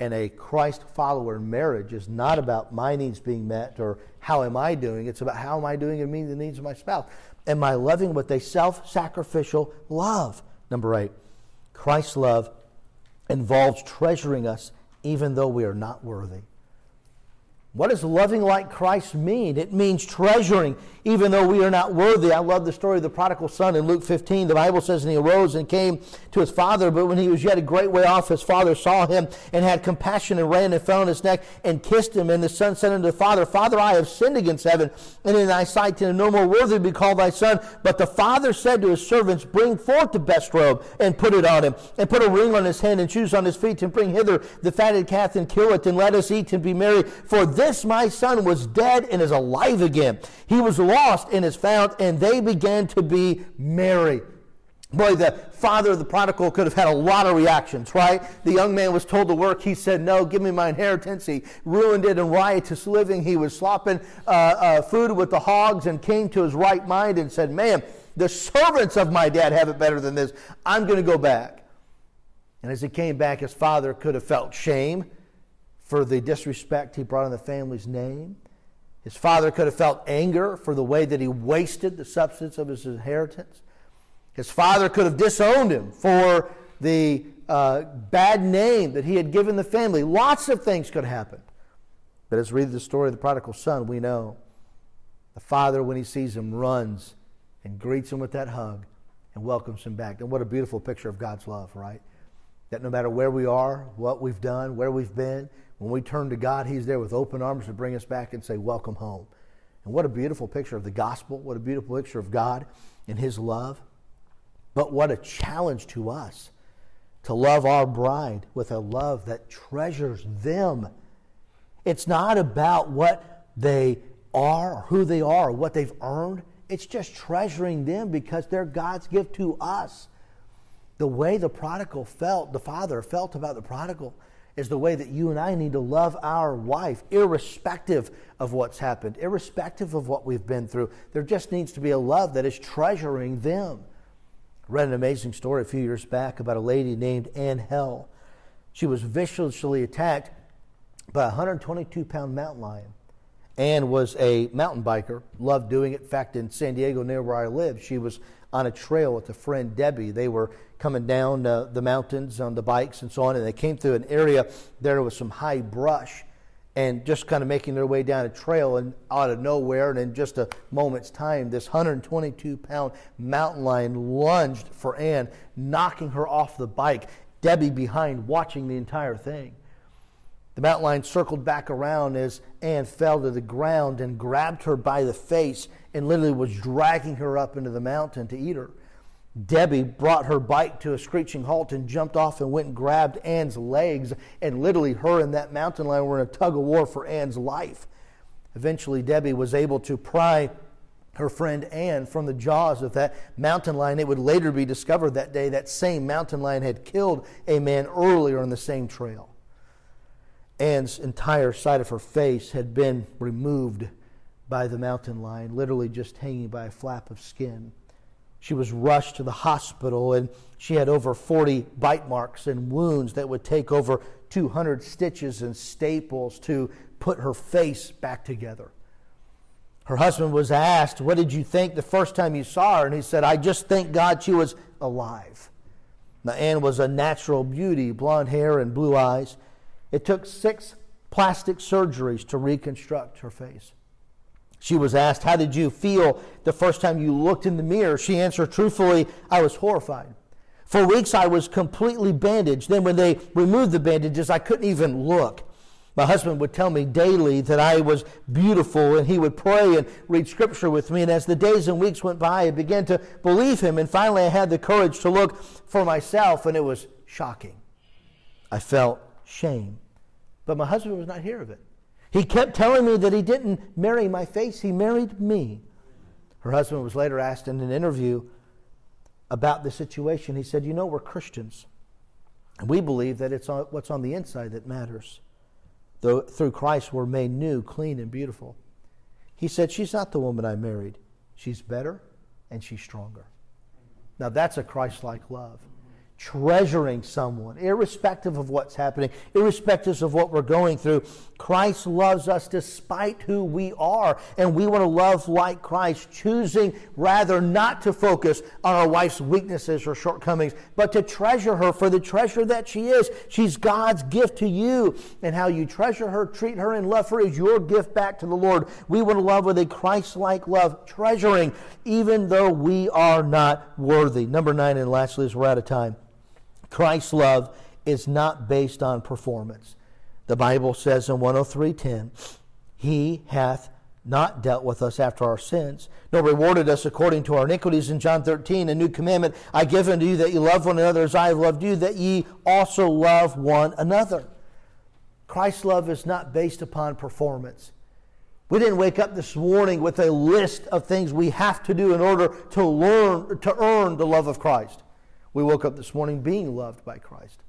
And a Christ follower in marriage is not about my needs being met or how am I doing. It's about how am I doing and meeting the needs of my spouse. Am I loving with a self sacrificial love? Number eight, Christ's love involves treasuring us even though we are not worthy. What does loving like Christ mean? It means treasuring, even though we are not worthy. I love the story of the prodigal son in Luke 15. The Bible says, And he arose and came to his father, but when he was yet a great way off, his father saw him and had compassion and ran and fell on his neck and kissed him. And the son said unto the father, Father, I have sinned against heaven and in thy sight, and no more worthy to be called thy son. But the father said to his servants, Bring forth the best robe and put it on him, and put a ring on his hand and shoes on his feet, and bring hither the fatted calf and kill it, and let us eat and be merry. For this this my son was dead and is alive again. He was lost and is found, and they began to be merry. Boy, the father of the prodigal could have had a lot of reactions, right? The young man was told to work. He said, No, give me my inheritance. He ruined it in riotous living. He was slopping uh, uh, food with the hogs and came to his right mind and said, Man, the servants of my dad have it better than this. I'm going to go back. And as he came back, his father could have felt shame for the disrespect he brought on the family's name. His father could have felt anger for the way that he wasted the substance of his inheritance. His father could have disowned him for the uh, bad name that he had given the family. Lots of things could happen. But as we read the story of the prodigal son, we know the father, when he sees him, runs and greets him with that hug and welcomes him back. And what a beautiful picture of God's love, right? That no matter where we are, what we've done, where we've been, when we turn to God, He's there with open arms to bring us back and say, Welcome home. And what a beautiful picture of the gospel. What a beautiful picture of God and His love. But what a challenge to us to love our bride with a love that treasures them. It's not about what they are or who they are or what they've earned. It's just treasuring them because they're God's gift to us. The way the prodigal felt, the father felt about the prodigal, is the way that you and I need to love our wife, irrespective of what's happened, irrespective of what we've been through. There just needs to be a love that is treasuring them. read an amazing story a few years back about a lady named Ann Hell. She was viciously attacked by a 122 pound mountain lion. Ann was a mountain biker, loved doing it. In fact, in San Diego, near where I live, she was on a trail with a friend, Debbie. They were coming down uh, the mountains on the bikes and so on, and they came through an area there was some high brush and just kind of making their way down a trail and out of nowhere and in just a moment's time this 122 pound mountain lion lunged for ann knocking her off the bike debbie behind watching the entire thing. The mountain lion circled back around as ann fell to the ground and grabbed her by the face and literally was dragging her up into the mountain to eat her Debbie brought her bike to a screeching halt and jumped off and went and grabbed Ann's legs. And literally, her and that mountain lion were in a tug of war for Ann's life. Eventually, Debbie was able to pry her friend Ann from the jaws of that mountain lion. It would later be discovered that day that same mountain lion had killed a man earlier on the same trail. Ann's entire side of her face had been removed by the mountain lion, literally just hanging by a flap of skin. She was rushed to the hospital and she had over 40 bite marks and wounds that would take over 200 stitches and staples to put her face back together. Her husband was asked, What did you think the first time you saw her? And he said, I just thank God she was alive. Now, Ann was a natural beauty, blonde hair and blue eyes. It took six plastic surgeries to reconstruct her face. She was asked, How did you feel the first time you looked in the mirror? She answered truthfully, I was horrified. For weeks, I was completely bandaged. Then, when they removed the bandages, I couldn't even look. My husband would tell me daily that I was beautiful, and he would pray and read scripture with me. And as the days and weeks went by, I began to believe him. And finally, I had the courage to look for myself, and it was shocking. I felt shame. But my husband was not here of it. He kept telling me that he didn't marry my face, he married me. Her husband was later asked in an interview about the situation. He said, You know, we're Christians. And we believe that it's what's on the inside that matters. Though through Christ we're made new, clean, and beautiful. He said, She's not the woman I married. She's better and she's stronger. Now that's a Christ like love treasuring someone, irrespective of what's happening, irrespective of what we're going through. Christ loves us despite who we are, and we want to love like Christ, choosing rather not to focus on our wife's weaknesses or shortcomings, but to treasure her for the treasure that she is. She's God's gift to you, and how you treasure her, treat her, and love her is your gift back to the Lord. We want to love with a Christ like love, treasuring even though we are not worthy. Number nine, and lastly, as we're out of time. Christ's love is not based on performance. The Bible says in 103:10, He hath not dealt with us after our sins, nor rewarded us according to our iniquities. In John 13, a new commandment I give unto you that ye love one another as I have loved you, that ye also love one another. Christ's love is not based upon performance. We didn't wake up this morning with a list of things we have to do in order to learn to earn the love of Christ. We woke up this morning being loved by Christ.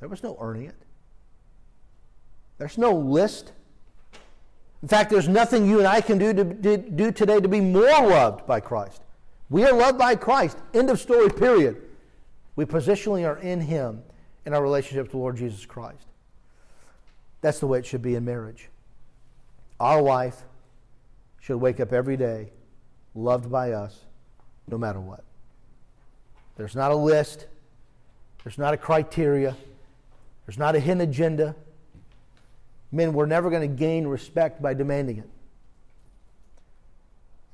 There was no earning it. There's no list. In fact, there's nothing you and I can do to do today to be more loved by Christ. We are loved by Christ. End of story, period. We positionally are in Him in our relationship to Lord Jesus Christ. That's the way it should be in marriage. Our wife should wake up every day loved by us no matter what. There's not a list, there's not a criteria, there's not a hidden agenda. Men, we're never going to gain respect by demanding it.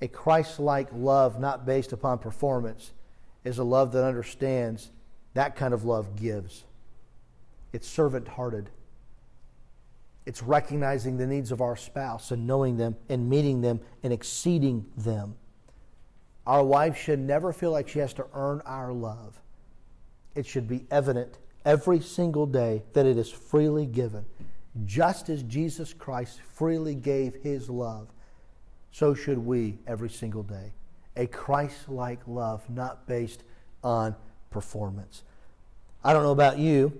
A Christ like love, not based upon performance, is a love that understands that kind of love gives. It's servant hearted. It's recognizing the needs of our spouse and knowing them and meeting them and exceeding them. Our wife should never feel like she has to earn our love. It should be evident every single day that it is freely given. Just as Jesus Christ freely gave his love, so should we every single day. A Christ like love, not based on performance. I don't know about you.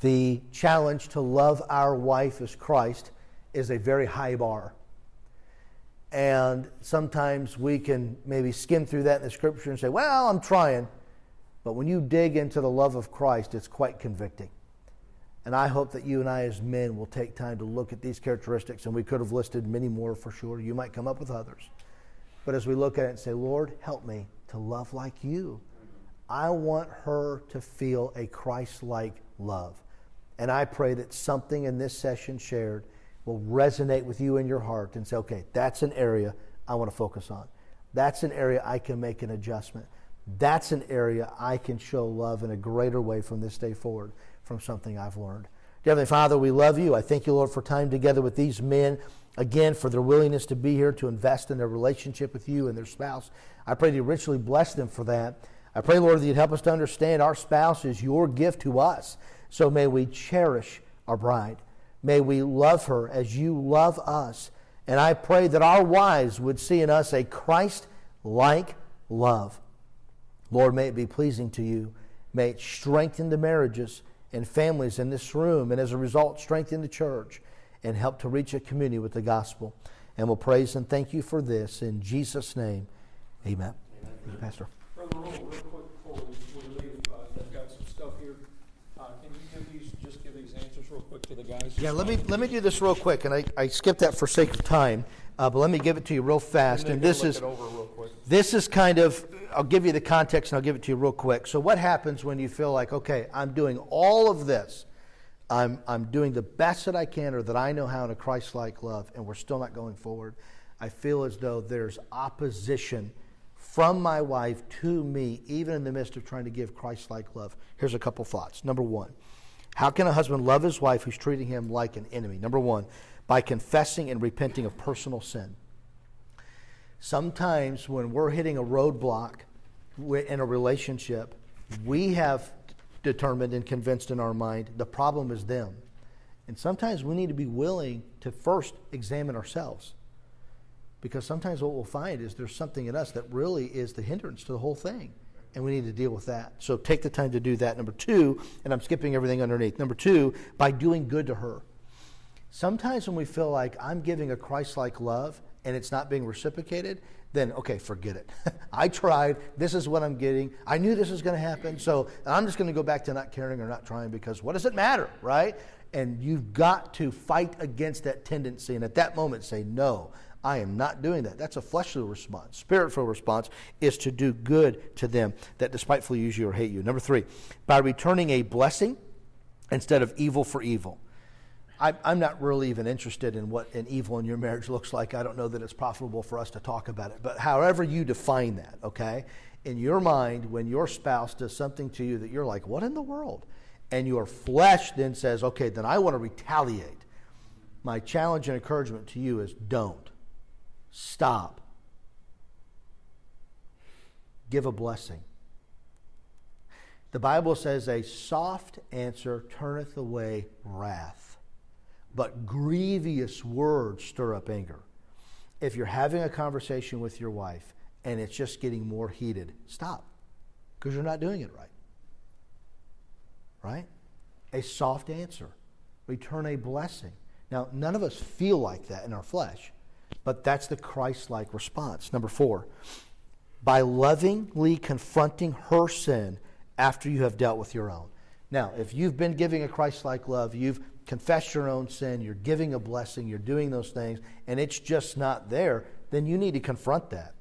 The challenge to love our wife as Christ is a very high bar. And sometimes we can maybe skim through that in the scripture and say, well, I'm trying. But when you dig into the love of Christ, it's quite convicting. And I hope that you and I, as men, will take time to look at these characteristics. And we could have listed many more for sure. You might come up with others. But as we look at it and say, Lord, help me to love like you. I want her to feel a Christ like love. And I pray that something in this session shared will resonate with you in your heart and say, okay, that's an area I want to focus on. That's an area I can make an adjustment. That's an area I can show love in a greater way from this day forward from something I've learned. Dear Heavenly Father, we love you. I thank you, Lord, for time together with these men. Again, for their willingness to be here to invest in their relationship with you and their spouse. I pray that you richly bless them for that. I pray, Lord, that you'd help us to understand our spouse is your gift to us. So may we cherish our bride. May we love her as you love us. And I pray that our wives would see in us a Christ like love. Lord, may it be pleasing to you. May it strengthen the marriages and families in this room, and as a result, strengthen the church and help to reach a community with the gospel. And we'll praise and thank you for this in Jesus' name. Amen. Amen. You, Pastor. Brother real quick before we, leave, uh, I've got some stuff here. Uh, can you give these, just give these answers real quick to the guys? Yeah, let me let me do this real quick, and I, I skipped that for sake of time, uh, but let me give it to you real fast. And, this is this is kind of I'll give you the context and I'll give it to you real quick. So, what happens when you feel like, okay, I'm doing all of this, I'm, I'm doing the best that I can or that I know how in a Christ like love, and we're still not going forward? I feel as though there's opposition from my wife to me, even in the midst of trying to give Christ like love. Here's a couple thoughts. Number one, how can a husband love his wife who's treating him like an enemy? Number one, by confessing and repenting of personal sin. Sometimes when we're hitting a roadblock in a relationship, we have determined and convinced in our mind the problem is them. And sometimes we need to be willing to first examine ourselves. Because sometimes what we'll find is there's something in us that really is the hindrance to the whole thing. And we need to deal with that. So take the time to do that. Number two, and I'm skipping everything underneath. Number two, by doing good to her. Sometimes when we feel like I'm giving a Christ like love and it's not being reciprocated, then okay, forget it. I tried. This is what I'm getting. I knew this was going to happen. So I'm just going to go back to not caring or not trying because what does it matter, right? And you've got to fight against that tendency and at that moment say, no, I am not doing that. That's a fleshly response. Spiritual response is to do good to them that despitefully use you or hate you. Number three, by returning a blessing instead of evil for evil. I, am not really even interested in what an evil in your marriage looks like. I don't know that it's profitable for us to talk about it. But however you define that, okay, in your mind, when your spouse does something to you that you're like, what in the world? And your flesh then says, okay, then I want to retaliate. My challenge and encouragement to you is don't. Stop. Give a blessing. The Bible says, a soft answer turneth away wrath but grievous words stir up anger. If you're having a conversation with your wife and it's just getting more heated, stop because you're not doing it right. Right? A soft answer. Return a blessing. Now, none of us feel like that in our flesh, but that's the Christ like response. Number four, by lovingly confronting her sin after you have dealt with your own. Now, if you've been giving a Christ like love, you've confessed your own sin, you're giving a blessing, you're doing those things, and it's just not there, then you need to confront that.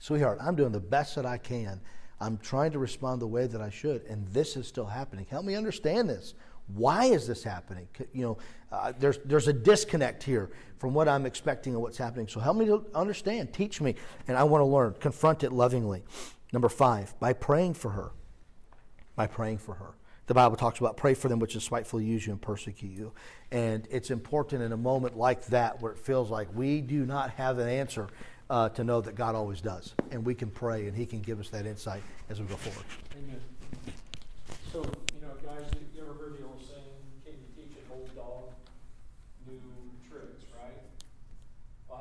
Sweetheart, I'm doing the best that I can. I'm trying to respond the way that I should, and this is still happening. Help me understand this. Why is this happening? You know, uh, there's, there's a disconnect here from what I'm expecting and what's happening. So help me to understand. Teach me, and I want to learn. Confront it lovingly. Number five, by praying for her. By praying for her the Bible talks about pray for them which despitefully use you and persecute you. And it's important in a moment like that where it feels like we do not have an answer uh, to know that God always does. And we can pray and He can give us that insight as we go forward. Amen.